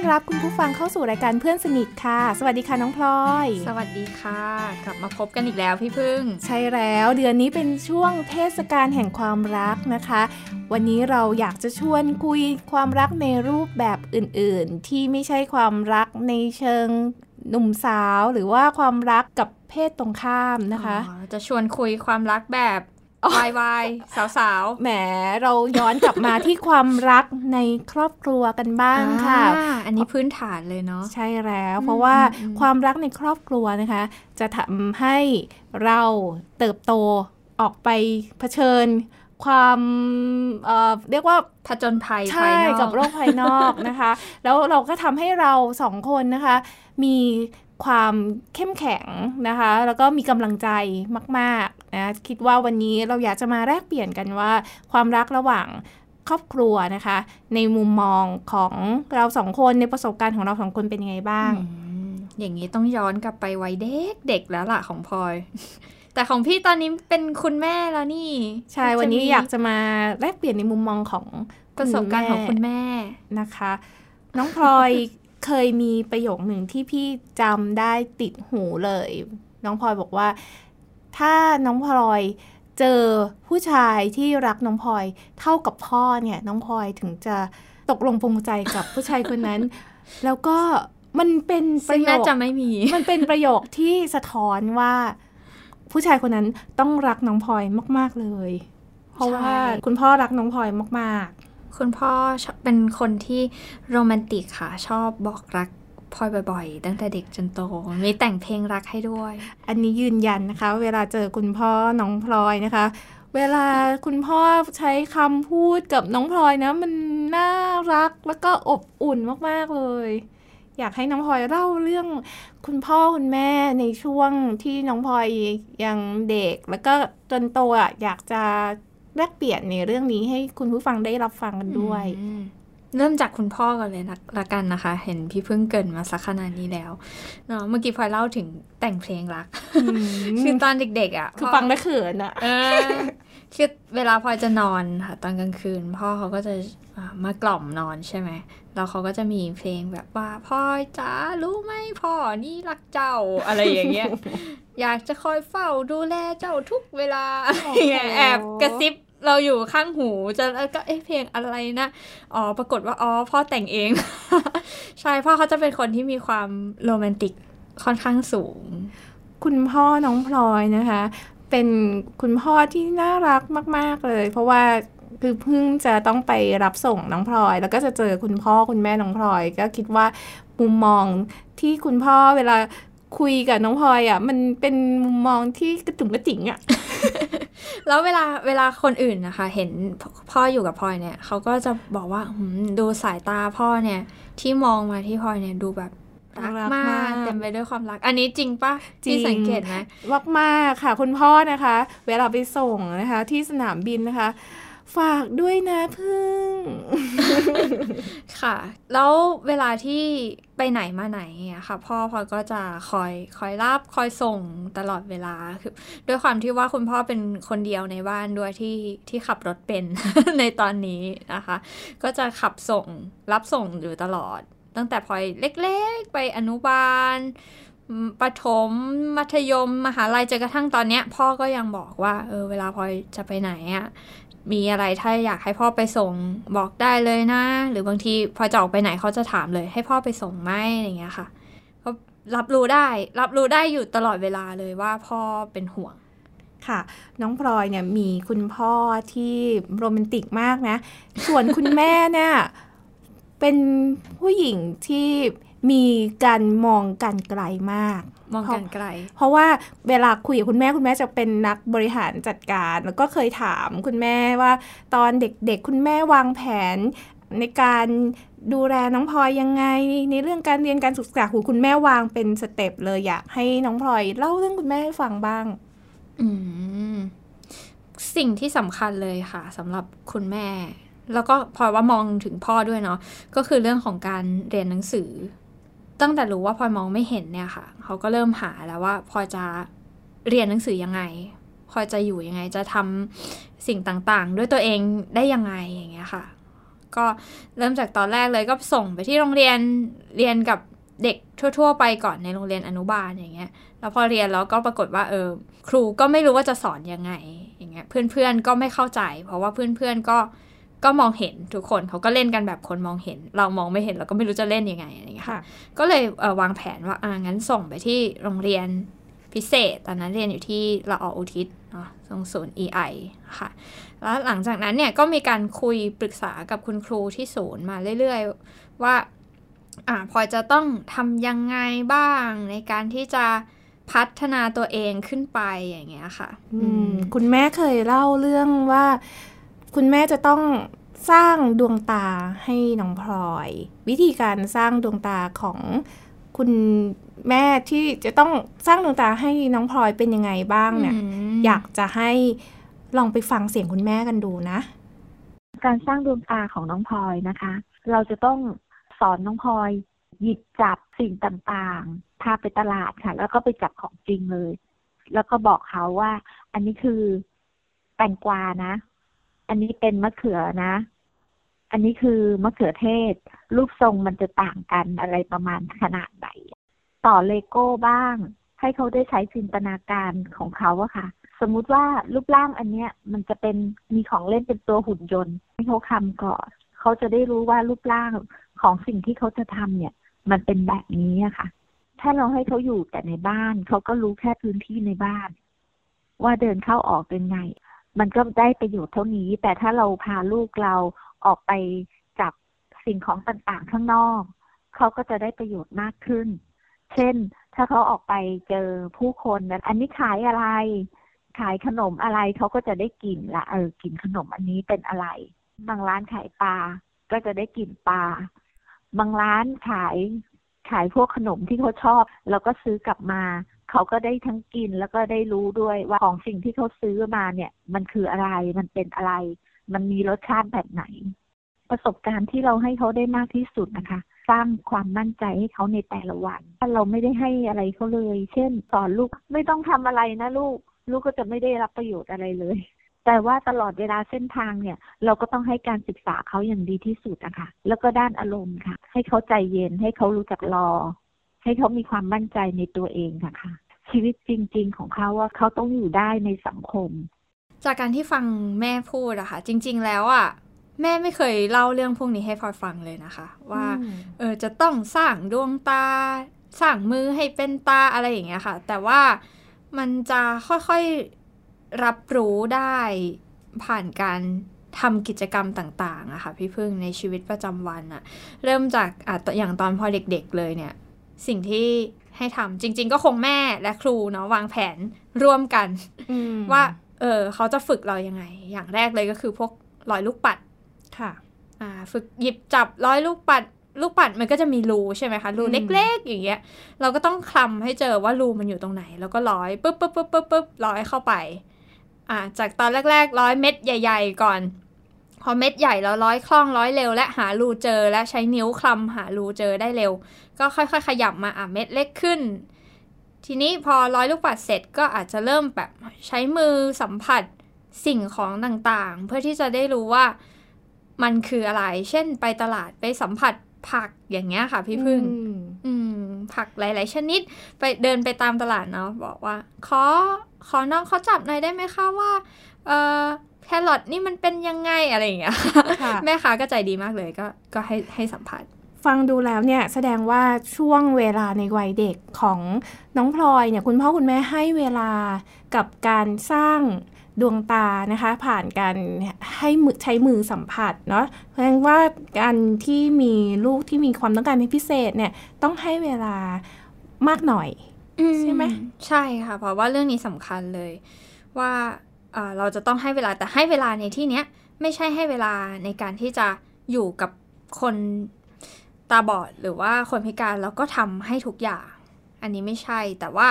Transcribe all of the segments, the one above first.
อนรับคุณผู้ฟังเข้าสู่รายการเพื่อนสนิทค่ะ สวัสดีค่ะน้องพลอย สวัสดีค่ะ กลับมาพบกันอีกแล้วพี่พึ่ง ใช่แล้วเดือนนี้เป็นช่วงเทศกาลแห่งความรักนะคะ วันนี้เราอยากจะชวนคุยความรักในรูปแบบอื่นๆ ที่ไม่ใช่ความรักในเชิงหนุ่มสาวหรือว่าความรักกับเพศตรงข้ามนะคะอ๋อจะชวนคุยความรักแบบ วายวายสาวๆแหมเราย้อนกลับมาที่ความรักในครอบครัวกันบ้างค่ะอ่าอันนี้พื้นฐานเลยเนาะใช่แล้ว เพราะว่าอืมความรักในครอบครัวนะคะ จะทำให้เราเติบโตออกไปเผชิญความเอ่อเรียกว่าผจญภัยใช่ภายนอกกับโลกภายนอกนะคะ แล้วเราก็ทำให้เราสองคนนะคะ มีความเข้มแข็งนะคะ แล้วก็มีกำลังใจมากๆ นะคิดว่าวันนี้เราอยากจะมาแลกเปลี่ยนกันว่า ความรักระหว่างครอบครัวนะคะ ในมุมมองของเราสองคนในประสบการณ์ของเราสองคนเป็นยังไงบ้างอืมอย่างนี้ต้องย้อนกลับไปวัยเด็กเด็กแล้วล่ะของพลอยแต่ของพี่ตอนนี้เป็นคุณแม่แล้วนี่ ใช่วันนี้จะมีอยากจะมาแลกเปลี่ยนในมุมมองของประสบการณ์ของคุณแม่นะคะ น้องพลอยเคยมีประโยคหนึ่งที่พี่จำได้ติดหูเลย น้องพลอยบอกว่า ถ้าน้องพลอยเจอผู้ชายที่รักน้องพลอยเท่ากับพ่อเนี่ย น้องพลอยถึงจะตกลงปรงใจกับผู้ชายคนนั้น แล้วก็มันเป็นปซึ่ระงโยน่าคจะไม่มี มันเป็นประโยคที่สะท้อนว่า ผู้ชายคนนั้นต้องรักน้องพลอยมาก ๆเลย เพราะว่าใช่คุณพ่อรักน้องพลอยมากคุณพ่อชอบเป็นคนที่โรแมนติกค่ะ ชอบบอกรัก พลอยบ่อยๆ ตั้งแต่เด็กจนโต มีแต่งเพลงรักให้ด้วยๆอันนี้ยืนยันนะคะ เวลาเจอคุณพ่อน้องพลอยนะคะ เวลาคุณพ่อใช้คำพูดกับน้องพลอยนะ มันน่ารักแล้วก็อบอุ่นมากๆเลย อยากให้น้องพลอยเล่าเรื่องคุณพ่อคุณแม่ในช่วงที่น้องพลอยยังเด็ก แล้วก็จนโตอะอยากจะแลกเปลี่ยนในเรื่องนี้ให้คุณผู้ฟังได้รับฟังกันด้วยอืม เริ่มจากคุณพ่อก่อนเลยนะละกันนะคะ เห็นพี่เพิ่งเกรินมาสักขนาดนี้แล้วเนาะเมื่อกี้พลอยเล่าถึงแต่งเพลงรักคือตอนเด็ก ๆ อะ คือฟังแล้วเขินอะเออคือเวลาพลอยจะนอนค่ะ ตอนกลางคืน พ่อเขาก็จะอ่ามากล่อมนอนใช่ไหมแล้วเขาก็จะมีเพลงแบบว่าพลอยจ๋ารู้ไหมพ่อนี่รักเจ้าอะไรอย่างเงี้ย อยากจะคอยเฝ้าดูแลเจ้าทุกเวลาอะไรอย่างเงี้ยแอบกระซิบ เราอยู่ข้างหูจะแล้วก็เอ๊ะเพลงอะไรนะอ๋อปรากฏว่าอ๋อพ่อแต่งเอง ใช่พ่อเขาจะเป็นคนที่มีความโรแมนติกค่อนข้างสูง คุณพ่อน้องพลอยนะคะ เป็นคุณพ่อที่น่ารักมาก ๆ เลย เพราะว่าคือเพิ่งจะต้องไปรับส่งน้องพลอย แล้วก็จะเจอคุณพ่อคุณแม่น้องพลอย ก็คิดว่ามุมมองที่คุณพ่อเวลา คุยกับน้องพลอยอะ มันเป็นมุมมองที่กระตุ่มกระจิ๋งอะ แล้วเวลาเวลาคนอื่นนะคะ เห็นพ่ออยู่กับพลอยเนี่ยเขาก็จะบอกว่าหืมดูสายตาพ่อเนี่ย ที่มองมาที่พลอยเนี่ยดูแบบรักรักมามากกเต็มไปด้วยความรัก อันนี้จริงปะจริงที่สังเกตไหมมากๆค่ะ คุณพ่อนะคะ เวลาไปส่งนะคะ ที่สนามบินนะคะ ฝากด้วยนะพึ่ง ค่ะ แล้วเวลาที่ไปไหนมาไหนอะค่ะ พ่อพลอยก็จะคอยคอยรับคอยส่งตลอดเวลาคือด้วยความที่ว่าคุณพ่อเป็นคนเดียวในบ้านด้วยที่ที่ขับรถเป็นในตอนนี้นะคะ ก็จะขับส่งรับส่งอยู่ตลอด ตั้งแต่พลอยเล็กๆ ไปอนุบาลประถมมัธยมมหาลัยจนกระทั่งตอนเนี้ย พ่อก็ยังบอกว่า เออเวลาพลอยจะไปไหนอะ มีอะไรถ้าอยากให้พ่อไปส่งบอกได้เลยนะ หรือบางทีพอจะออกไปไหนเขาจะถามเลย ให้พ่อไปส่งไหมอะไรอย่างเงี้ยค่ะก็รับรู้ได้ รับรู้ได้อยู่ตลอดเวลาเลยว่าพ่อเป็นห่วงค่ะ น้องพลอยเนี่ยมีคุณพ่อที่โรแมนติกมากนะ ส่วนคุณแม่เนี่ยเป็นผู้หญิงที่ มีการมองกันไกลมาก มองกันไกล เพราะว่าเวลาคุยกับคุณแม่คุณแม่จะเป็นนักบริหารจัดการ แล้วก็เคยถามคุณแม่ว่า ตอนเด็กๆคุณแม่วางแผนในการดูแลน้องพลอยยังไง ในเรื่องการเรียนการศึกษาหูคุณแม่วางเป็นสเต็ปเลยอยากให้น้องพลอยเล่าเรื่องคุณแม่ให้ฟังบ้าง อืมสิ่งที่สำคัญเลยค่ะสำหรับคุณแม่ แล้วก็พลอยว่ามองถึงพ่อด้วยเนาะก็คือเรื่องของการเรียนหนังสือ ตั้งแต่รู้ว่าพลอยมองไม่เห็นเนี่ยค่ะ เขาก็เริ่มหาแล้วว่าพลอยจะเรียนหนังสือยังไงพลอยจะอยู่ยังไง จะทำสิ่งต่างๆ ด้วยตัวเองได้ยังไงอย่างเงี้ยค่ะ ก็เริ่มจากตอนแรกเลยก็ส่งไปที่โรงเรียนเรียนกับเด็กทั่ว ๆ ไปก่อนในโรงเรียนอนุบาลอย่างเงี้ย แล้วพอเรียนแล้วก็ปรากฏว่าเออครูก็ไม่รู้ว่าจะสอนยังไงอย่างเงี้ยเพื่อนๆก็ไม่เข้าใจ เพราะว่าเพื่อนๆก็ ก็มองเห็นทุกคนเขาก็เล่นกันแบบคนมองเห็น เรามองไม่เห็นเราก็ไม่รู้จะเล่นยังไงอะไรเงี้ยค่ะ ก็เลยเวางแผนว่าอ่างั้นส่งไปที่โรงเรียนพิเศษ ตอนนั้นเรียนอยู่ที่ละออุทิศเนาะตรงศูนย์ EI ค่ะ แล้วหลังจากนั้นเนี่ยก็มีการคุยปรึกษากับคุณครูที่ศูนย์มาเรื่อยๆ ว่าอ่าพอจะต้องทำยังไงบ้างในการที่จะพัฒนาตัวเองขึ้นไปอย่างเงี้ยค่ะ อืม คุณแม่เคยเล่าเรื่องว่า คุณแม่จะต้องสร้างดวงตาให้น้องพลอย วิธีการสร้างดวงตาของคุณแม่ที่จะต้องสร้างดวงตาให้น้องพลอยเป็นยังไงบ้างเนี่ย อยากจะให้ลองไปฟังเสียงคุณแม่กันดูนะ การสร้างดวงตาของน้องพลอยนะคะ เราจะต้องสอนน้องพลอยหยิบจับสิ่งต่างๆ พาไปตลาดค่ะ แล้วก็ไปจับของจริงเลย แล้วก็บอกเขาว่า อันนี้คือแตงกวานะ อันนี้เป็นมะเขือนะ อันนี้คือมะเขือเทศ รูปทรงมันจะต่างกันอะไรประมาณขนาดไหนต่อเลโก้บ้าง ให้เขาได้ใช้จินตนาการของเขาอะค่ะ สมมุติว่ารูปร่างอันเนี้ย มันจะเป็นมีของเล่นเป็นตัวหุ่นยนต์ให้เขาคำก่อนเขาจะได้รู้ว่ารูปร่างของสิ่งที่เขาจะทำเนี่ย มันเป็นแบบนี้อะค่ะ ถ้าเราให้เขาอยู่แต่ในบ้าน เขาก็รู้แค่พื้นที่ในบ้าน ว่าเดินเข้าออกเป็นไง มันก็ได้ประโยชน์เท่านี้ แต่ถ้าเราพาลูกเราออกไปจับสิ่งของต่างๆข้างนอก เขาก็จะได้ประโยชน์มากขึ้น เช่น ถ้าเขาออกไปเจอผู้คนนะอันนี้ขายอะไร ขายขนมอะไรเขาก็จะได้กลิ่นละเออกลิ่นขนมอันนี้เป็นอะไร บางร้านขายปลา ก็จะได้กลิ่นปลา บางร้านขายขายพวกขนมที่เขาชอบ แล้วก็ซื้อกลับมา เขาก็ได้ทั้งกินแล้วก็ได้รู้ด้วยว่าของสิ่งที่เขาซื้อมาเนี่ย มันคืออะไรมันเป็นอะไร มันมีรสชาติแบบไหน ประสบการณ์ที่เราให้เขาได้มากที่สุดนะคะ สร้างความมั่นใจให้เขาในแต่ละวัน ถ้าเราไม่ได้ให้อะไรเขาเลย เช่น สอนลูกไม่ต้องทำอะไรนะลูก ลูกก็จะไม่ได้รับประโยชน์อะไรเลย แต่ว่าตลอดเวลาเส้นทางเนี่ย เราก็ต้องให้การศึกษาเขาอย่างดีที่สุดนะคะแล้วก็ด้านอารมณ์ค่ะ ให้เขาใจเย็นให้เขารู้จักรอ ให้เขามีความมั่นใจในตัวเองค่ะค่ะชีวิตจริง ๆ ของเขาว่าเขาต้องอยู่ได้ในสังคม จากการที่ฟังแม่พูดอะค่ะ จริง ๆ แล้วอะแม่ไม่เคยเล่าเรื่องพวกนี้ให้พลอยฟังเลยนะคะ ว่าเออจะต้องสร้างดวงตา สร้างมือให้เป็นตาอะไรอย่างเงี้ยค่ะ แต่ว่ามันจะค่อยๆรับรู้ได้ผ่านการทำกิจกรรมต่างๆอะค่ะพี่พึ่งในชีวิตประจำวันอะเริ่มจากอะอย่างตอนพอเด็ก ๆ เลยเนี่ย สิ่งที่ให้ทำจริง ๆ ก็คงแม่และครูเนาะวางแผนร่วมกันว่า เออเขาจะฝึกเรายังไง อย่างแรกเลยก็คือพวกร้อยลูกปัดค่ะอ่าฝึกหยิบจับร้อยลูกปัด ลูกปัดมันก็จะมีรูใช่ไหมคะรูเล็กๆ อย่างเงี้ย เราก็ต้องคลำให้เจอว่ารูมันอยู่ตรงไหน แล้วก็ร้อยปุ๊บปุ๊บปุ๊บปุ๊บปุ๊บร้อยเข้าไป อ่า จากตอนแรกๆร้อยเม็ดใหญ่ ๆ ก่อน พอเม็ดใหญ่แล้วร้อยคล่องร้อยเร็ว และหารูเจอและใช้นิ้วคลำหารูเจอได้เร็ว ก็ค่อยๆ ขยับมาอะเม็ดเล็กขึ้น ทีนี้พอร้อยลูกปัดเสร็จก็อาจจะเริ่มแบบใช้มือสัมผัสสิ่งของต่างๆ เพื่อที่จะได้รู้ว่ามันคืออะไร เช่นไปตลาดไปสัมผัสผักอย่างเงี้ยค่ะ พี่พึ่ง อืม ผักหลาย ๆ ชนิด ไปเดินไปตามตลาดเนาะบอกว่า ขอขอน้องเขาจับหน่อยได้ไหมคะว่า เออแครอทนี่มันเป็นยังไงอะไรอย่างเงี้ยแม่ค้าก็ใจดีมากเลยก็ก็ให้ให้สัมผัส ฟังดูแล้วเนี่ยแสดงว่าช่วงเวลาในวัยเด็กของน้องพลอยเนี่ยคุณพ่อคุณแม่ให้เวลากับการสร้างดวงตานะคะ ผ่านการให้มือใช้มือสัมผัสเนาะแสดงว่าการที่มีลูกที่มีความต้องการพิเศษเนี่ยต้องให้เวลามากหน่อยใช่ไหมใช่ค่ะ เพราะว่าเรื่องนี้สำคัญเลย ว่าเราจะต้องให้เวลาแต่ให้เวลาในที่เนี้ยไม่ใช่ให้เวลาในการที่จะอยู่กับคน ตาบอดหรือว่าคนพิการแล้วก็ทำให้ทุกอย่าง อันนี้ไม่ใช่แต่ว่า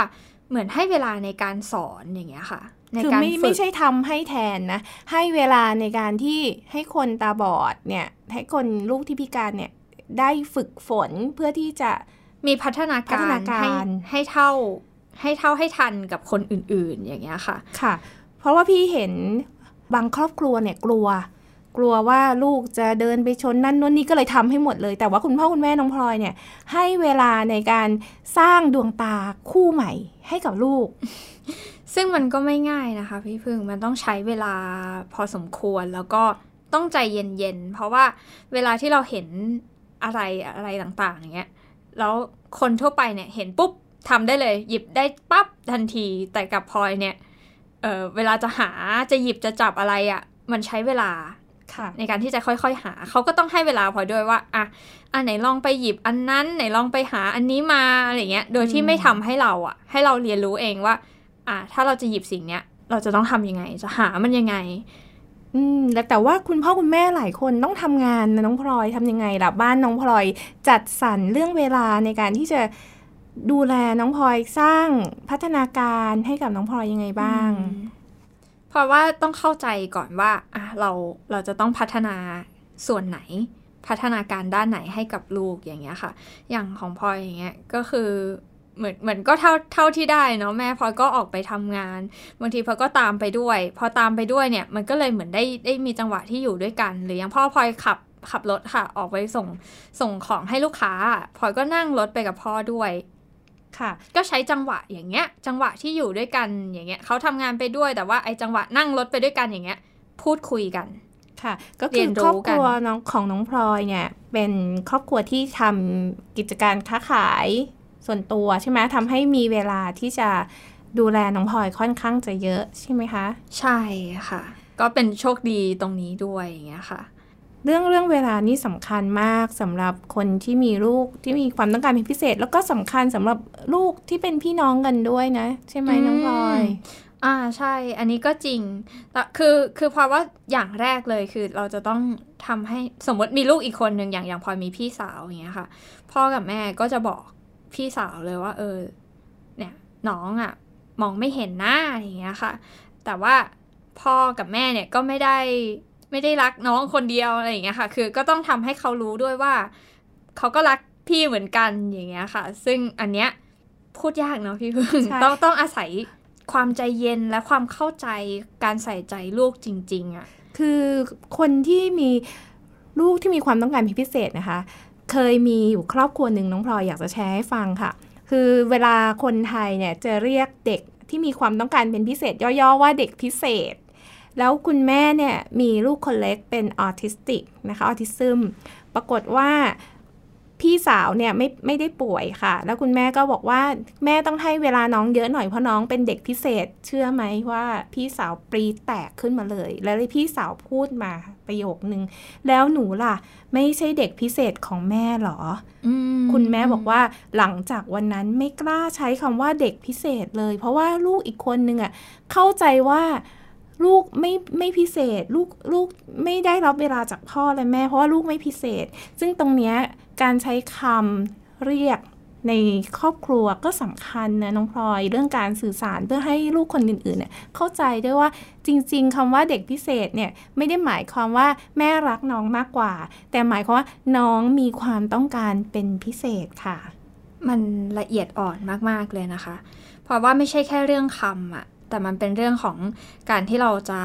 เหมือนให้เวลาในการสอนอย่างเงี้ยค่ะในคือการไม่ฝึไม่กใช่ทำให้แทนนะ ให้เวลาในการที่ให้คนตาบอดเนี่ย ให้คนลูกที่พิการเนี่ย ได้ฝึกฝนเพื่อที่จะมีพัฒนาพัฒการนาการให้ให้เท่าให้เท่าให้ทันกับคนอื่นๆ อย่างเงี้ยค่ะ ค่ะ เพราะว่าพี่เห็นบางครอบครัวเนี่ยกลัว กลัวว่าลูกจะเดินไปชนนั่นนู่นนี่ก็เลยทำให้หมดเลย แต่ว่าคุณพ่อคุณแม่น้องพลอยเนี่ย ให้เวลาในการสร้างดวงตาคู่ใหม่ให้กับลูก ซึ่งมันก็ไม่ง่ายนะคะ พี่พึ่งมันต้องใช้เวลาพอสมควรแล้วก็ต้องใจเย็นๆ เพราะว่าเวลาที่เราเห็นอะไรอะไรต่างๆอย่างเงี้ยแล้วคนทั่วไปเนี่ยเห็นปุ๊บทำได้เลย หยิบได้ปั๊บทันทีแต่กับพลอยเนี่ยเออเวลาจะหาจะหยิบจะจับอะไรอะ่ะมันใช้เวลา ในการที่จะค่อยๆหา เขาก็ต้องให้เวลาพลอยด้วยว่าอะอันไหนลองไปหยิบอันนั้นไหนลองไปหาอันนี้มาอะไรเงี้ย โดยที่อืมไม่ทำให้เราอะ ให้เราเรียนรู้เองว่า อะถ้าเราจะหยิบสิ่งเนี้ย เราจะต้องทำยังไง จะหามันยังไง อืมแล้วแต่ว่าคุณพ่อคุณแม่หลายคนต้องทำงานนะน้องพลอยทำยังไงล่ะบ้านน้องพลอยจัดสรรเรื่องเวลาในการที่จะดูแลน้องพลอยสร้างพัฒนาการให้กับน้องพลอยยังไงบ้าง เพราะว่าต้องเข้าใจก่อนว่าอะเราเราจะต้องพัฒนาส่วนไหน พัฒนาการด้านไหนให้กับลูกอย่างเงี้ยค่ะ อย่างของพลอยอย่างเงี้ยก็คือเหมือนเหมือนก็เท่าเท่าที่ได้เนาะแม่พลอยก็ออกไปทำงานบางทีพลอยก็ตามไปด้วย พอตามไปด้วยเนี่ยมันก็เลยเหมือนได้ได้มีจังหวะที่อยู่ด้วยกัน หรืออย่างพ่อพลอยขับขับรถค่ะ ออกไปส่งส่งของให้ลูกค้าพลอยก็นั่งรถไปกับพ่อด้วย ค่ะ ก็ใช้จังหวะอย่างเงี้ย จังหวะที่อยู่ด้วยกันอย่างเงี้ยเขาทำงานไปด้วยแต่ว่าไอ้จังหวะนั่งรถไปด้วยกันอย่างเงี้ย พูดคุยกันค่ะ ก็เรีคืยอนรู้ครอบครัวกันน้องของน้องพลอยเนี่ย เป็นครอบครัวที่ทำกิจการค้าขายส่วนตัวใช่ไหมทำให้มีเวลาที่จะดูแลน้องพลอยค่อนข้างจะเยอะใช่ไหมคะ ใช่ค่ะ ก็เป็นโชคดีตรงนี้ด้วยอย่างเงี้ยค่ะ เรื่องเรื่องเวลานี่สำคัญมากสำหรับคนที่มีลูกที่มีความต้องการเป็นพิเศษ แล้วก็สำคัญสำหรับลูกที่เป็นพี่น้องกันด้วยนะ ใช่ไหมน้องพลอยอ่าใช่ อันนี้ก็จริงแต่คือคือเพราะว่าอย่างแรกเลยคือเราจะต้องทำให้สมมติมีลูกอีกคนหนึ่งอย่างอย่างพลอยมีพี่สาวอย่างเงี้ยค่ะ พ่อกับแม่ก็จะบอกพี่สาวเลยว่า เออ เนี่ยน้องอะ่ะ มองไม่เห็นหน้าอย่างเงี้ยค่ะ แต่ว่าพ่อกับแม่เนี่ยก็ไม่ได้ ไม่ได้รักน้องคนเดียวอะไรอย่างเงี้ยค่ะ คือก็ต้องทำให้เขารู้ด้วยว่า เขาก็รักพี่เหมือนกันอย่างเงี้ยค่ะ ซึ่งอันเนี้ยพูดยากเนาะพี่พึ่งใช่ต้องต้องอาศัยความใจเย็นและความเข้าใจการใส่ใจลูกจริง ๆอะ่ะคือคนที่มีลูกที่มีความต้องการพิเศษนะคะ เคยมีอยู่ครอบครัวหนึ่งน้องพลอยอยากจะแชร์ให้ฟังค่ะ คือเวลาคนไทยเนี่ยจะเรียกเด็กที่มีความต้องการเป็นพิเศษย่อๆว่าเด็กพิเศษ แล้วคุณแม่เนี่ยมีลูกคนเล็กเป็นออทิสติกนะคะออทิซึมปรากฏว่าพี่สาวเนี่ยไม่ไม่ได้ป่วยค่ะ แล้วคุณแม่ก็บอกว่าแม่ต้องให้เวลาน้องเยอะหน่อยเพราะน้องเป็นเด็กพิเศษ เชื่อไหมว่าพี่สาวปรีแตกขึ้นมาเลย แล้วพี่สาวพูดมาประโยคนึง แล้วหนูล่ะ ไม่ใช่เด็กพิเศษของแม่เหรอคุณแม่บอกว่าหลังจากวันนั้นไม่กล้าใช้คำว่าเด็กพิเศษเลย เพราะว่าลูกอีกคนนึงอะเข้าใจว่า ลูกไม่ไม่พิเศษ ลูกลูกไม่ได้รับเวลาจากพ่อและแม่ เพราะว่าลูกไม่พิเศษ ซึ่งตรงเนี้ยการใช้คำเรียกในครอบครัวก็สำคัญนะน้องพลอยเรื่องการสื่อสารเพื่อให้ลูกคนอื่นๆเนี่ยเข้าใจด้วยว่าจริง ๆคำว่าเด็กพิเศษเนี่ยไม่ได้หมายความว่าแม่รักน้องมากกว่า แต่หมายความว่าน้องมีความต้องการเป็นพิเศษค่ะ มันละเอียดอ่อนมากๆเลยนะคะ เพราะว่าไม่ใช่แค่เรื่องคำอะ แต่มันเป็นเรื่องของการที่เราจะ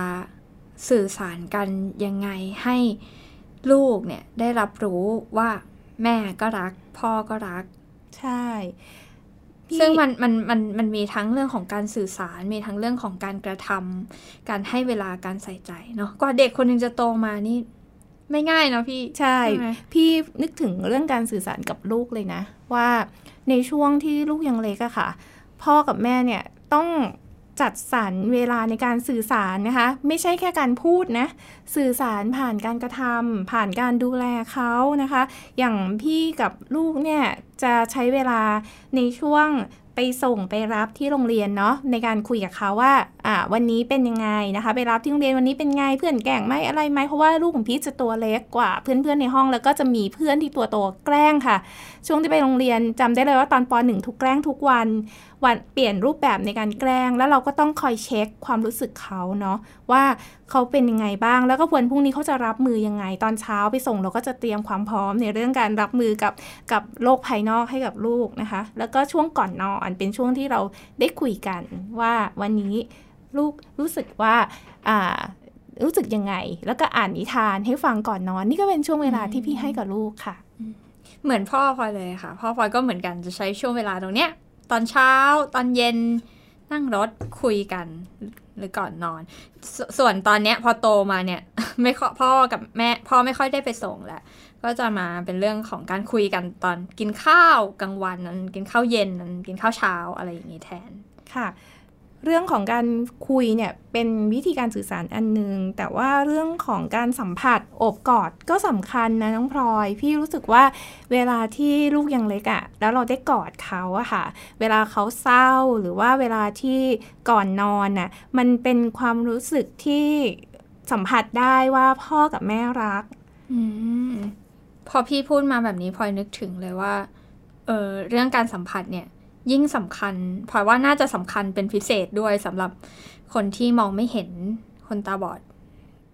สื่อสารกันยังไงให้ลูกเนี่ยได้รับรู้ว่าแม่ก็รัก พ่อก็รัก ใช่พี่ซึ่งมันมันมันมันมีทั้งเรื่องของการสื่อสาร มีทั้งเรื่องของการกระทำการให้เวลาการใส่ใจเนาะกว่าเด็กคนหนึ่งจะโตมานี่ ไม่ง่ายเนาะพี่ใช่ใช่ไหมพี่นึกถึงเรื่องการสื่อสารกับลูกเลยนะ ว่าในช่วงที่ลูกยังเล็กอะค่ะ พ่อกับแม่เนี่ยต้อง จัดสรรเวลาในการสื่อสารนะคะ ไม่ใช่แค่การพูดนะสื่อสารผ่านการกระทำผ่านการดูแลเขานะคะ อย่างพี่กับลูกเนี่ยจะใช้เวลาในช่วงไปส่งไปรับที่โรงเรียนเนาะในการคุยกับเขาว่าอ่าวันนี้เป็นยังไงนะคะ ไปรับที่โรงเรียนวันนี้เป็นไงเพื่อนแกล้งไหมอะไรไหมเพราะว่าลูกของพี่จะตัวเล็กกว่า เพื่อนๆในห้องแล้วก็จะมีเพื่อนที่ตัวโตแกล้งค่ะ ช่วงที่ไปโรงเรียนจำได้เลยว่าตอนป .1 ทุกแกล้งทุกวันวันเปลี่ยนรูปแบบในการแกล้ง แล้วเราก็ต้องคอยเช็คความรู้สึกเขาเนาะว่าเขาเป็นยังไงบ้าง แล้วก็วันพรุ่งนี้เขาจะรับมือยังไง ตอนเช้าไปส่งเราก็จะเตรียมความพร้อมในเรื่องการรับมือกับกับโลกภายนอกให้กับลูกนะคะ แล้วก็ช่วงก่อนนอนเป็นช่วงที่เราได้คุยกันว่าวันนี้ลูกรู้สึกว่าอ่ารู้สึกยังไง แล้วก็อ่านนิทานให้ฟังก่อนนอน นี่ก็เป็นช่วงเวลาที่พี่ให้กับลูกค่ะ เหมือนพ่อพลอยเลยค่ะ พ่อพลอยก็เหมือนกันจะใช้ช่วงเวลาตรงเนี้ย ตอนเช้าตอนเย็นนั่งรถคุยกันหรือก่อนนอนสส่วนตอนเนี้ยพอโตมาเนี่ย ไม่ค่อยพ่อกับแม่พ่อไม่ค่อยได้ไปส่งแล้วก็จะมาเป็นเรื่องของการคุยกันตอนกินข้าวกลางวันนั้นกินข้าวเย็นนั้นกินข้าวเช้าอะไรอย่างนี้แทนค่ะ เรื่องของการคุยเนี่ยเป็นวิธีการสื่อสารอันหนึงแต่ว่าเรื่องของการสัมผัสโอบกอดก็สำคัญนะน้องพลอย พี่รู้สึกว่าเวลาที่ลูกยังเล็กอะ่ะแล้วเราได้กอดเขาอะค่ะ เวลาเขาเศร้าหรือว่าเวลาที่ก่อนนอนน่ะมันเป็นความรู้สึกที่สัมผัสได้ว่าพ่อกับแม่รักอพอพี่พูดมาแบบนี้พลอยนึกถึงเลยว่าเออเรื่องการสัมผัสเนี่ย ยิ่งสำคัญพลอยว่าน่าจะสำคัญเป็นพิเศษด้วยสำหรับคนที่มองไม่เห็นคนตาบอด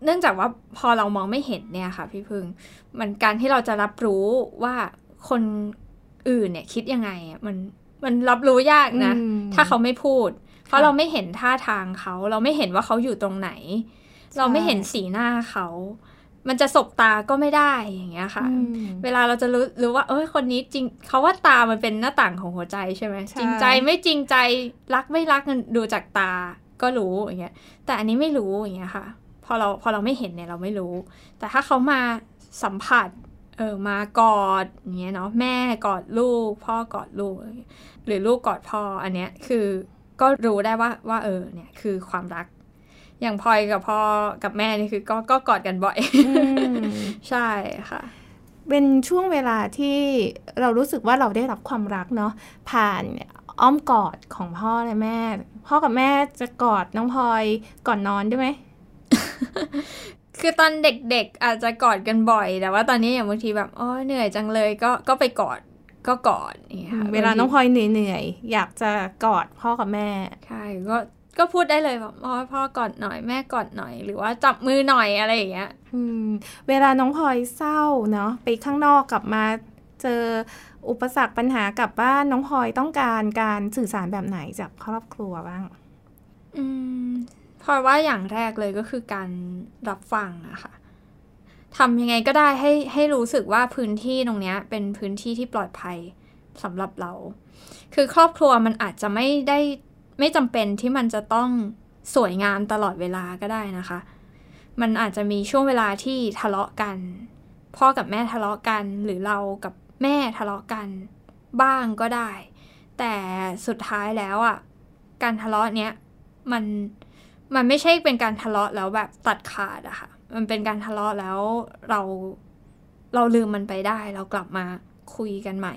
เนื่องจากว่าพอเรามองไม่เห็นเนี่ยค่ะ พี่พึ่งมันการที่เราจะรับรู้ว่าคนอื่นเนี่ยคิดยังไงอะมันมันรับรู้ยากนะอืมถ้าเขาไม่พูด เพราะค่ะเราไม่เห็นท่าทางเขา เราไม่เห็นว่าเขาอยู่ตรงไหน เราไม่เห็นสีหน้าเขา มันจะสบตาก็ไม่ได้อย่างเงี้ยค่ะอืมเวลาเราจะรู้รู้ว่า เอ้ยคนนี้จริงเขาว่าตามันเป็นหน้าต่างของหัวใจใช่ไหมใช่จริงใจไม่จริงใจรักไม่รักดูจากตาก็รู้อย่างเงี้ย แต่อันนี้ไม่รู้อย่างเงี้ยค่ะ พอเราพอเราไม่เห็นเนี่ยเราไม่รู้ แต่ถ้าเขามาสัมผัสเออมากอดอย่างเงี้ยเนาะแม่กอดลูก พ่อกอดลูก หรือลูกกอดพ่ออันเนี้ยคือก็รู้ได้ว่าว่าเออเนี่ยคือความรัก อย่างพลอยกับพ่อกับแม่นี่คือก็ก็กอดกันบ่อยอืมใช่ค่ะ เป็นช่วงเวลาที่เรารู้สึกว่าเราได้รับความรักเนาะผ่านอ้อมกอดของพ่อและแม่ พ่อกับแม่จะกอดน้องพลอยก่อนนอนด้วยไหมคือตอนเด็กๆ อาจจะกอดกันบ่อย แต่ว่าตอนนี้อย่างบางทีแบบโอ้ยเหนื่อยจังเลยก็ก็ไปกอดก็กอดอย่างเงี้ยค่ะเวลาน้องพลอยเหนื่อยๆอยากจะกอดพ่อกับแม่ใช่ก็ ก็พูดได้เลยแบบอ๋อพ่อกอดหน่อยแม่กอดหน่อย หรือว่าจับมือหน่อยอะไรอย่างเงี้ยอืมเวลาน้องพลอยเศร้าเนาะไปข้างนอกกลับมาเจออุปสรรคปัญหากลับบ้านน้องพลอยต้องการการสื่อสารแบบไหนจากครอบครัวบ้าง อืมพลอยว่าอย่างแรกเลยก็คือการรับฟังอะค่ะทำยังไงก็ได้ให้ให้รู้สึกว่าพื้นที่ตรงเนี้ย เป็นพื้นที่ที่ปลอดภัยสำหรับเรา คือครอบครัวมันอาจจะไม่ได้ ไม่จำเป็นที่มันจะต้องสวยงามตลอดเวลาก็ได้นะคะ มันอาจจะมีช่วงเวลาที่ทะเลาะกัน พ่อกับแม่ทะเลาะกัน หรือเรากับแม่ทะเลาะกันบ้างก็ได้ แต่สุดท้ายแล้วอะ การทะเลาะเนี้ยมันมันไม่ใช่เป็นการทะเลาะแล้วแบบตัดขาดอะค่ะ มันเป็นการทะเลาะแล้วเราเราลืมมันไปได้ เรากลับมาคุยกันใหม่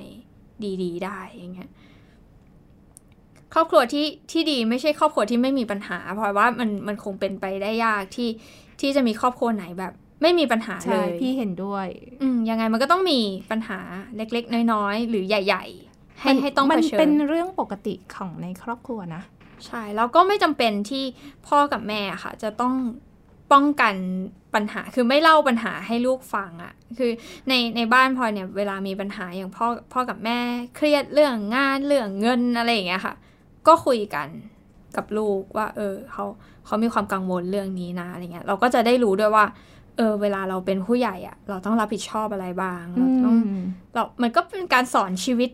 ดี ๆ ได้อย่างเงี้ย ครอบครัวที่ที่ดีไม่ใช่ครอบครัวที่ไม่มีปัญหา เพราะว่ามันมันคงเป็นไปได้ยากที่ที่จะมีครอบครัวไหนแบบ ไม่มีปัญหาเลใช่ยพี่เห็นด้วย อืมยังไงมันก็ต้องมีปัญหาเล็กๆ น้อยๆ หรือใหญ่ ๆ ให้มันให้ต้องมัเผนชิญเป็นเรื่องปกติของในครอบครัวนะ ใช่แล้วก็ไม่จำเป็นที่พ่อกับแม่อะค่ะ จะต้องป้องกันปัญหาคือไม่เล่าปัญหาให้ลูกฟังอะ่ะ คือในในบ้านพลอยเนี่ยเวลามีปัญหาอย่างพ่อพ่อกับแม่เครียดเรื่องงานเรื่องเงินอะไรอย่างเงี้ยค่ะ ก็คุยกันกับลูกว่า เออเขาเขามีความกังวลเรื่องนี้นะอะไรเงี้ย เราก็จะได้รู้ด้วยว่า เออ เวลาเราเป็นผู้ใหญ่อะเราต้องรับผิดชอบอะไรบ้าง เราต้องอืมเรา มันก็เป็นการสอนชีวิต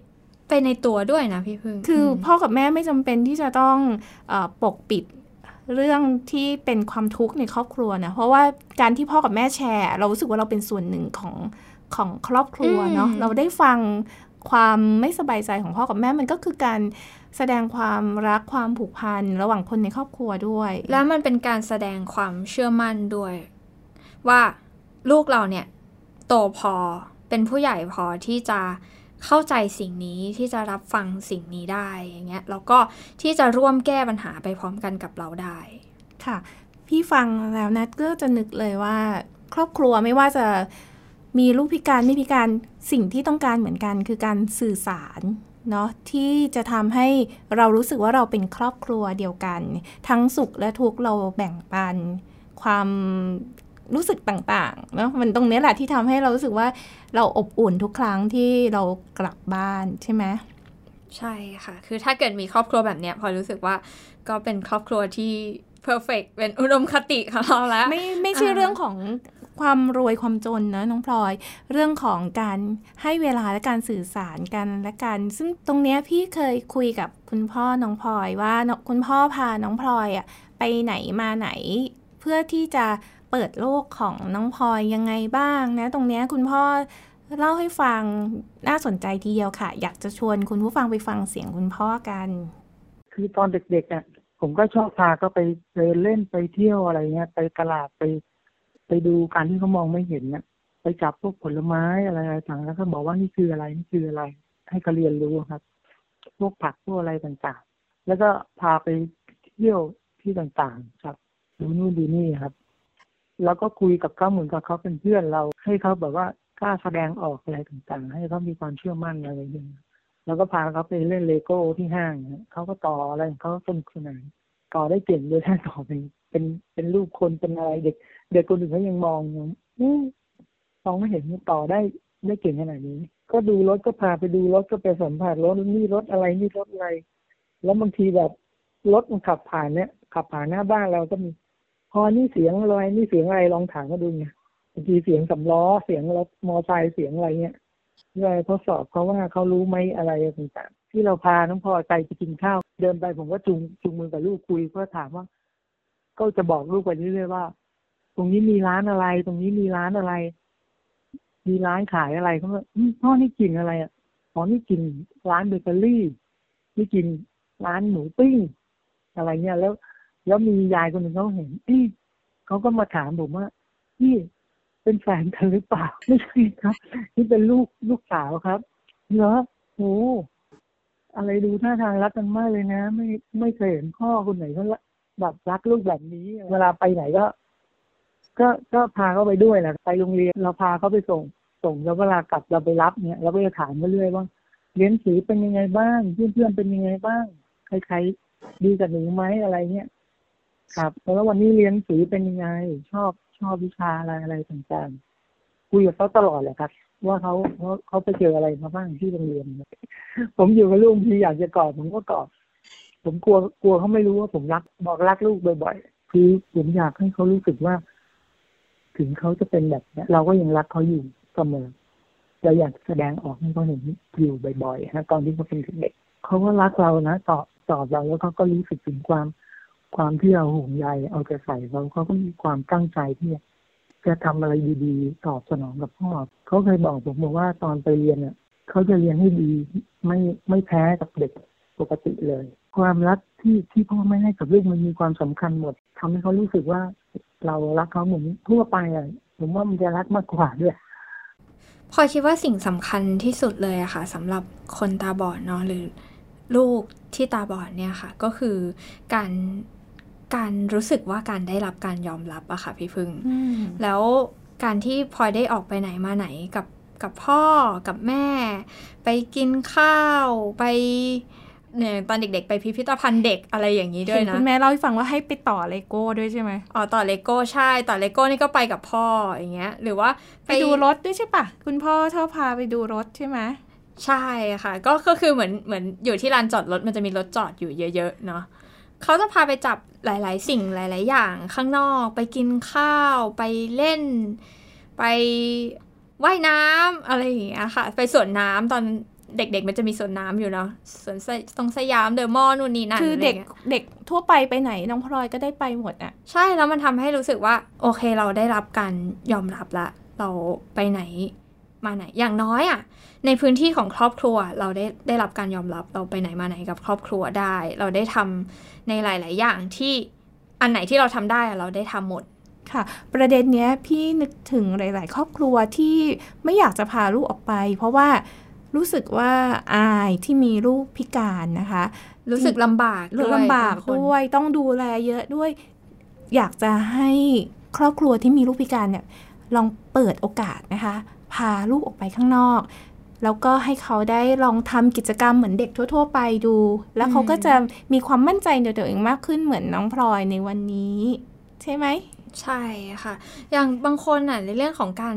ไปในตัวด้วยนะพี่พึ่ง คืออมพ่อกับแม่ไม่จำเป็นที่จะต้องเออปกปิดเรื่องที่เป็นความทุกข์ในครอบครัวนะเพราะว่าการที่พ่อกับแม่แชร์ เรารู้สึกว่าเราเป็นส่วนหนึ่งของของครอบครัวเนาะอืมเราได้ฟังความไม่สบายใจของพ่อกับแม่มันก็คือการ แสดงความรักความผูกพันระหว่างคนในครอบครัวด้วย แล้วมันเป็นการแสดงความเชื่อมั่นด้วย ว่าลูกเราเนี่ย โตพอเป็นผู้ใหญ่พอที่จะเข้าใจสิ่งนี้ที่จะรับฟังสิ่งนี้ได้อย่างเงี้ยแล้วก็ที่จะร่วมแก้ปัญหาไปพร้อมกันกับเราได้ ค่ะ พี่ฟังแล้วนัดก็จะนึกเลยว่า ครอบครัวไม่ว่าจะมีลูกพิการไม่พิการสิ่งที่ต้องการเหมือนกัน คือการสื่อสาร เนาะที่จะทำให้เรารู้สึกว่าเราเป็นครอบครัวเดียวกัน ทั้งสุขและทุกข์เราแบ่งปัน ความรู้สึกต่างๆเนาะมันตรงนี้แหละที่ทำให้เรารู้สึกว่าเราอบอุ่นทุกครั้งที่เรากลับบ้านใช่ไหมใช่ค่ะ คือถ้าเกิดมีครอบครัวแบบเนี้ยพอรู้สึกว่าก็เป็นครอบครัวที่ perfect เป็นอุดมคติของเราแล้ว ไม่ไม่ใช่อ่าเรื่องของ ความรวยความจนนะน้องพลอย เรื่องของการให้เวลาและการสื่อสารกันและกัน ซึ่งตรงเนี้ยพี่เคยคุยกับคุณพ่อน้องพลอยว่าคุณพ่อพาน้องพลอยอะไปไหนมาไหน เพื่อที่จะเปิดโลกของน้องพลอยยังไงบ้างนะ ตรงเนี้ยคุณพ่อเล่าให้ฟังน่าสนใจทีเดียวค่ะ อยากจะชวนคุณผู้ฟังไปฟังเสียงคุณพ่อกัน คือตอนเด็กๆอะผมก็ชอบพาเขาไปเดินเล่นไปเที่ยวอะไรเงี้ยไปตลาดไป ไปดูการที่เขามองไม่เห็นเนี่ยไปจับพวกผลไม้อะไรต่างๆแล้วก็บอกว่านี่คืออะไรนี่คืออะไร ให้เขาเรียนรู้ครับ พวกผักพวกอะไรต่างๆ แล้วก็พาไปเที่ยวที่ต่างๆ ครับดูนู่นดูนี่ครับ แล้วก็คุยกับเขาเหมือนกับเขาเป็นเพื่อนเราให้เขาแบบว่ากล้าแสดงออกอะไรต่างๆ ให้เขามีความเชื่อมั่นอะไรอย่างเงี้ยแล้วก็พาเขาไปเล่นเลโก้ที่ห้างเขาก็ต่ออะไรเขาสนุกสนานต่อได้เก่งด้วยถ้าต่อเป็นเป็นเป็นรูปคนเป็นอะไรเด็ก เด็กคนอื่นเขายังมองมองไม่เห็นต่อได้ได้เก่งขนาดนี้ ก็ดูรถก็พาไปดูรถก็ไปสัมผัสรถนี่รถอะไรนี่รถอะไร แล้วบางทีแบบรถมันขับผ่านเนี่ย ขับผ่านหน้าบ้านเราก็มีพอนี่เสียงอะไรนี่เสียงอะไรลองถามก็ดูไงบางทีเสียงสำล้อเสียงรถมอไซค์เสียงอะไรเงี้ยเพื่อทดสอบเขาว่าเขารู้ไหมอะไรต่างๆที่เราพาน้องพลอยไปไปกินข้าว เดินไปผมก็จูงจูงมือกับลูกคุยเพื่อถามว่า ก็จะบอกลูกไปเรื่อยๆว่า รงนี้มีร้านอะไร ตรงนี้มีร้านอะไร มีร้านขายอะไรเขาบอกอืมพ่อนี่กินอะไรอะอ๋อนี่กินร้านเบเกอรี่นี่กินร้านหมูปิ้งอะไรเงี้ยแล้ว แล้วมียายคนหนึ่งเขาเห็นเอ๊ะเขาก็มาถามผมว่าพี่เป็นแฟนกันหรือเปล่าไม่ใช่ครับ นี่เป็นลูกลูกสาวครับเหรอโอ้อะไรดูท่าทางรักกันมากเลยนะ ไม่ไม่เคยเห็นพ่อคนไหนเขาแบบรักลูกแบบนี้ เวลาไปไหนก็ ก็ก็พาเขาไปด้วยแหละไปโรงเรียนเราพาเขาไปส่งส่งแล้วเวลากลับเราไปรับเนี่ยเราก็จะถามเขาเรื่อยว่าเรียนสีเป็นยังไงบ้างเพื่อนๆเป็นยังไงบ้างใครๆดีกับหนูไหมอะไรเงี้ยครับแล้ววันนี้เรียนสีเป็นยังไง ชอบชอบวิชาอะไรอะไรต่างๆคุยกับเขาตลอดเลยครับ ว่าเขาเขาเขาไปเจออะไรมาบ้างที่โรงเรียนผมอยู่กับลูกที่อยากจะกอดผมก็กอดผมกลัวกลัวเขาไม่รู้ว่าผมรักบอกรักลูกบ่อยๆคือผมอยากให้เขารู้สึกว่า ถึงเขาจะเป็นแบบนี้เราก็ยังรักเขาอยู่เสมอเราอยากแสดงออกให้เขาเห็นอยู่บ่อยๆนะตอนที่เขาเป็นเด็กเขาก็รักเรานะตอบตอบเราแล้วเขาก็รู้สึกถึงความความที่เราห่วงใยเอาใจใส่เราเขาก็มีความตั้งใจที่จะทำอะไรดีๆตอบสนองกับพ่อเขาเคยบอกผมบอกว่าตอนไปเรียนเนี่ยเขาจะเรียนให้ดีไม่ไม่แพ้กับเด็กปกติเลย ความรักที่ที่พ่อแม่ให้กับลูกมันมีความสำคัญหมดทำให้เขารู้สึกว่า เรารักเขาเหมือนทั่วไปอะผมว่ามันจะรักมากกว่าด้วยพลอยคิดว่าสิ่งสำคัญที่สุดเลยอะค่ะสำหรับคนตาบอดเนาะหรือลูกที่ตาบอดเนี่ยค่ะ ก็คือการการรู้สึกว่าการได้รับการยอมรับอะค่ะพี่พึ่งอืมแล้วการที่พลอยได้ออกไปไหนมาไหนกับกับพ่อกับแม่ ไปกินข้าวไป เนี่ยตอนเด็กๆ ไปพิพิธภัณฑ์เด็กอะไรอย่างนี้ด้วยเห็นนะคุณแม่เล่าให้ฟังว่าให้ไปต่อเลโก้ด้วยใช่ไหมอ๋อต่อเลโก้ใช่ต่อเลโก้นี่ก็ไปกับพ่ออย่างเงี้ย หรือว่าไปดูรถด้วยใช่ปะคุณพ่อชอบพาไปดูรถใช่ไหมใช่ค่ะ ก็ก็คือเหมือนเหมือนอยู่ที่ลานจอดรถมันจะมีรถจอดอยู่เยอะๆเนาะเขาจะพาไปจับหลาย ๆ สิ่งหลาย ๆ อย่างข้างนอกไปกินข้าวไปเล่น ไปว่ายน้ำอะไรอย่างเงี้ยค่ะ ไปสวนน้ำตอน เด็กๆ มันจะมีสวนน้ำอยู่เนาะสวนสยตรงสยามเดอะมอลล์นู่นนี่นั่นคือเด็กะไรงี้ยเด็กทั่วไปไปไหนน้องพลอยก็ได้ไปหมดอะ ใช่แล้วมันทำให้รู้สึกว่า โอเคเราได้รับการยอมรับละ เราไปไหนมาไหนอย่างน้อยอะ่ะ ในพื้นที่ของครอบครัวเราได้ได้รับการยอมรับเราไปไหนมาไหนกับครอบครัวได้ เราได้ทำในหลาย ๆ อย่างที่อันไหนที่เราทำได้อะเราได้ทำหมดค่ะ ประเด็นเนี้ยพี่นึกถึงหลาย ๆ ครอบครัวที่ไม่อยากจะพาลูกออกไป เพราะว่า รู้สึกว่าอายที่มีลูกพิการนะคะ รู้สึกลำบากหรือด้วยลำบากงคนด้วยต้องดูแลเยอะด้วย อยากจะให้ครอบครัวที่มีลูกพิการเนี่ยลองเปิดโอกาสนะคะ พาลูกออกไปข้างนอก แล้วก็ให้เขาได้ลองทำกิจกรรมเหมือนเด็กทั่ว ๆ ไปดู แล้วเขาก็จะมีความมั่นใจในตัวเองมากขึ้นเหมือนน้องพลอยในวันนี้ ใช่ไหม ใช่ค่ะ อย่างบางคนอะในเรื่องของการ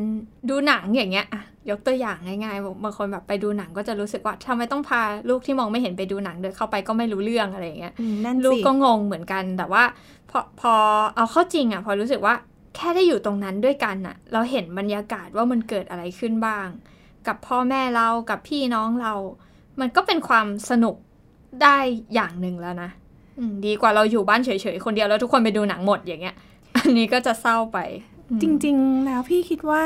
ดูหนังอย่างเงี้ยอะยกตัวอย่างง่ายๆบางคนแบบไปดูหนังก็จะรู้สึกว่าทำไมต้องพาลูกที่มองไม่เห็นไปดูหนังเดินเข้าไปก็ไม่รู้เรื่องอะไรอย่างเงี้ยอืมนั่นลูกสิก็งงเหมือนกันแต่ว่าพอพอเอาเข้าจริงอะพอรู้สึกว่าแค่ได้อยู่ตรงนั้นด้วยกันอะ เราเห็นบรรยากาศว่ามันเกิดอะไรขึ้นบ้าง กับพ่อแม่เรากับพี่น้องเรา มันก็เป็นความสนุกได้อย่างหนึ่งแล้วนะอืมดีกว่าเราอยู่บ้านเฉยๆคนเดียวแล้วทุกคนไปดูหนังหมดอย่างเงี้ย อันนี้ก็จะเศร้าไป จริง ๆ แล้วพี่คิดว่า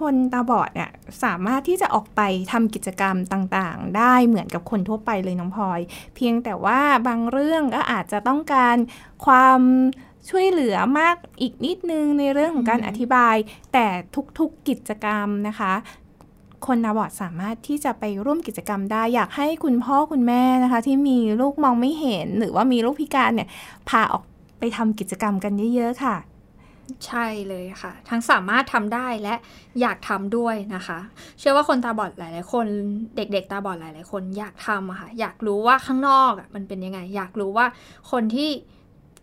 คนตาบอดเนี่ยสามารถที่จะออกไปทำกิจกรรมต่างๆ ได้เหมือนกับคนทั่วไปเลยน้องพลอย เพียงแต่ว่าบางเรื่องก็อาจจะต้องการความช่วยเหลือมากอีกนิดนึงในเรื่องของการอืมอธิบาย แต่ทุกๆกิจกรรมนะคะ คนตาบอดสามารถที่จะไปร่วมกิจกรรมได้ อยากให้คุณพ่อคุณแม่นะคะ ที่มีลูกมองไม่เห็นหรือว่ามีลูกพิการเนี่ยพาออก ไปทำกิจกรรมกันเยอะๆค่ะ ใช่เลยค่ะ ทั้งสามารถทำได้และอยากทำด้วยนะคะ เชื่อว่าคนตาบอดหลายๆ คนเด็ก ๆ ตาบอดหลายๆ คนอยากทำอะค่ะ อยากรู้ว่าข้างนอกอะมันเป็นยังไง อยากรู้ว่าคนที่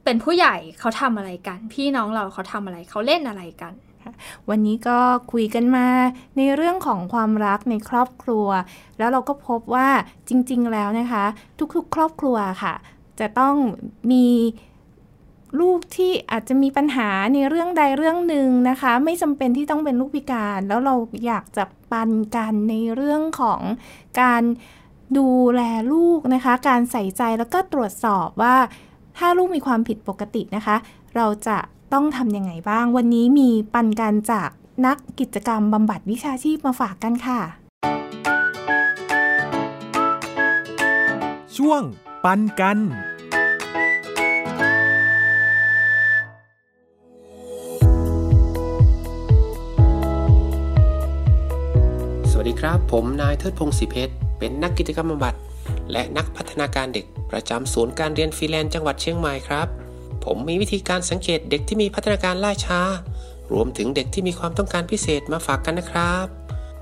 เป็นผู้ใหญ่เขาทำอะไรกัน พี่น้องเราเขาทำอะไรเขาเล่นอะไรกันวันนี้ก็คุยกันมาในเรื่องของความรักในครอบครัว แล้วเราก็พบว่าจริง ๆ แล้วนะคะ ทุกๆ ครอบครัวค่ะ จะต้องมี ลูกที่อาจจะมีปัญหาในเรื่องใดเรื่องหนึ่งนะคะ ไม่จำเป็นที่ต้องเป็นลูกพิการ แล้วเราอยากจะปันกันในเรื่องของการดูแลลูกนะคะ การใส่ใจแล้วก็ตรวจสอบว่า ถ้าลูกมีความผิดปกตินะคะ เราจะต้องทำยังไงบ้าง วันนี้มีปันกันจากนักกิจกรรมบำบัดวิชาชีพมาฝากกันค่ะ ช่วงปันกัน สวัสดีครับ ผมนายเทิดพงศ์ศรีเพชรเป็นนักกิจกรรมบำบัด และนักพัฒนาการเด็กประจำศูนย์การเรียนฟรีแลนซ์จังหวัดเชียงใหม่ครับ ผมมีวิธีการสังเกตเด็กที่มีพัฒนาการล่าช้า รวมถึงเด็กที่มีความต้องการพิเศษมาฝากกันนะครับ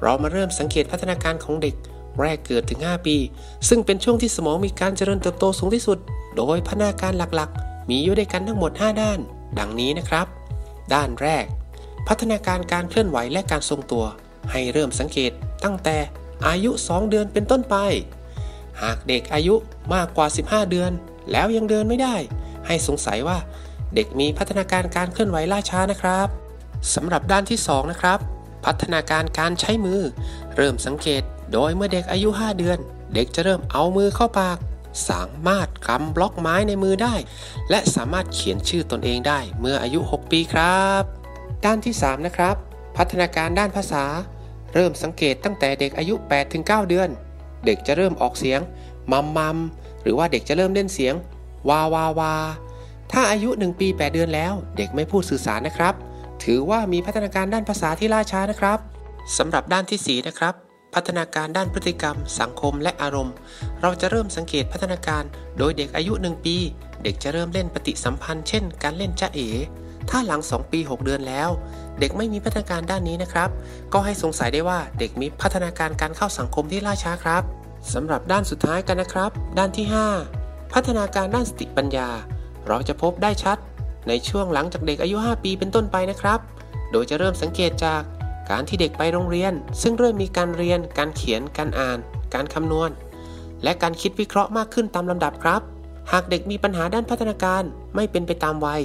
เรามาเริ่มสังเกตพัฒนาการของเด็กแรกเกิดถึง 5 ปี ซึ่งเป็นช่วงที่สมองมีการเจริญเติบโตสูงที่สุด โดยพัฒนาการหลักๆ มีอยู่ด้วยกันทั้งหมด 5 ด้าน ดังนี้นะครับ ด้านแรก พัฒนาการการเคลื่อนไหวและการทรงตัว ให้เริ่มสังเกต ตั้งแต่อายุ 2 เดือนเป็นต้นไป หากเด็กอายุมากกว่า 15 เดือน แล้วยังเดินไม่ได้ ให้สงสัยว่าเด็กมีพัฒนาการการเคลื่อนไหวล่าช้านะครับสำหรับด้านที่ 2 นะครับ พัฒนาการการใช้มือ เริ่มสังเกตโดยเมื่อเด็กอายุ 5 เดือน เด็กจะเริ่มเอามือเข้าปาก สามารถกำบล็อกไม้ในมือได้ และสามารถเขียนชื่อตนเองได้เมื่ออายุ 6 ปีครับ ด้านที่ 3 นะครับ พัฒนาการด้านภาษา เริ่มสังเกตตั้งแต่เด็กอายุ 8-9 เดือน เด็กจะเริ่มออกเสียง มัมมัม หรือว่าเด็กจะเริ่มเล่นเสียง วาวาวา ถ้าอายุ 1 ปี 8 เดือนแล้ว เด็กไม่พูดสื่อสารนะครับ ถือว่ามีพัฒนาการด้านภาษาที่ล่าช้านะครับสำหรับด้านที่4นะครับ พัฒนาการด้านพฤติกรรม สังคมและอารมณ์ เราจะเริ่มสังเกตพัฒนาการ โดยเด็กอายุ 1 ปี เด็กจะเริ่มเล่นปฏิสัมพันธ์ เช่น การเล่นจ้าเอ๋ ถ้าหลัง 2 ปี 6 เดือนแล้ว เด็กไม่มีพัฒนาการด้านนี้นะครับ ก็ให้สงสัยได้ว่าเด็กมีพัฒนาการการเข้าสังคมที่ล่าช้าครับสำหรับด้านสุดท้ายกันนะครับ ด้านที่ 5 พัฒนาการด้านสติปัญญา เราจะพบได้ชัด ในช่วงหลังจากเด็กอายุ 5 ปีเป็นต้นไปนะครับ โดยจะเริ่มสังเกตจากการที่เด็กไปโรงเรียน ซึ่งเริ่มมีการเรียน การเขียน การอ่าน การคำนวณ และการคิดวิเคราะห์มากขึ้นตามลำดับครับ หากเด็กมีปัญหาด้านพัฒนาการไม่เป็นไปตามวัย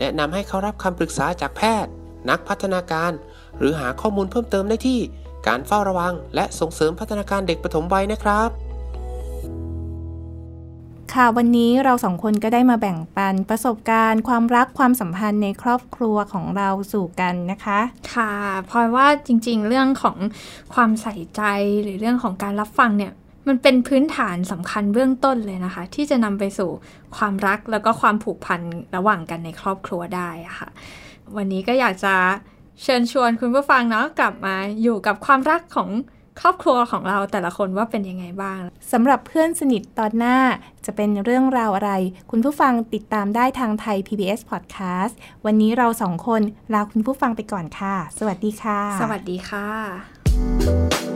แนะนำให้เขารับคำปรึกษาจากแพทย์ นักพัฒนาการ หรือหาข้อมูลเพิ่มเติมได้ที่ การเฝ้าระวัง และส่งเสริมพัฒนาการเด็กปฐมวัยนะครับค่ะวันนี้เราสองคนก็ได้มาแบ่งปันประสบการณ์ ความรักความสัมพันธ์ในครอบครัวของเราสู่กันนะคะ ค่ะพลอยว่าจริงๆ เรื่องของความใส่ใจหรือเรื่องของการรับฟังเนี่ย มันเป็นพื้นฐานสำคัญเบื้องต้นเลยนะคะ ที่จะนำไปสู่ความรักแล้วก็ความผูกพันระหว่างกันในครอบครัวได้อะค่ะ วันนี้ก็อยากจะเชิญชวนคุณผู้ฟังเนาะกลับมาอยู่กับความรักของครอบครัวของเราแต่ละคนว่าเป็นยังไงบ้างสำหรับเพื่อนสนิทตอนหน้าจะเป็นเรื่องราวอะไร คุณผู้ฟังติดตามได้ทางไทย PBS Podcast วันนี้เราสองคนลาคุณผู้ฟังไปก่อนค่ะ สวัสดีค่ะ สวัสดีค่ะ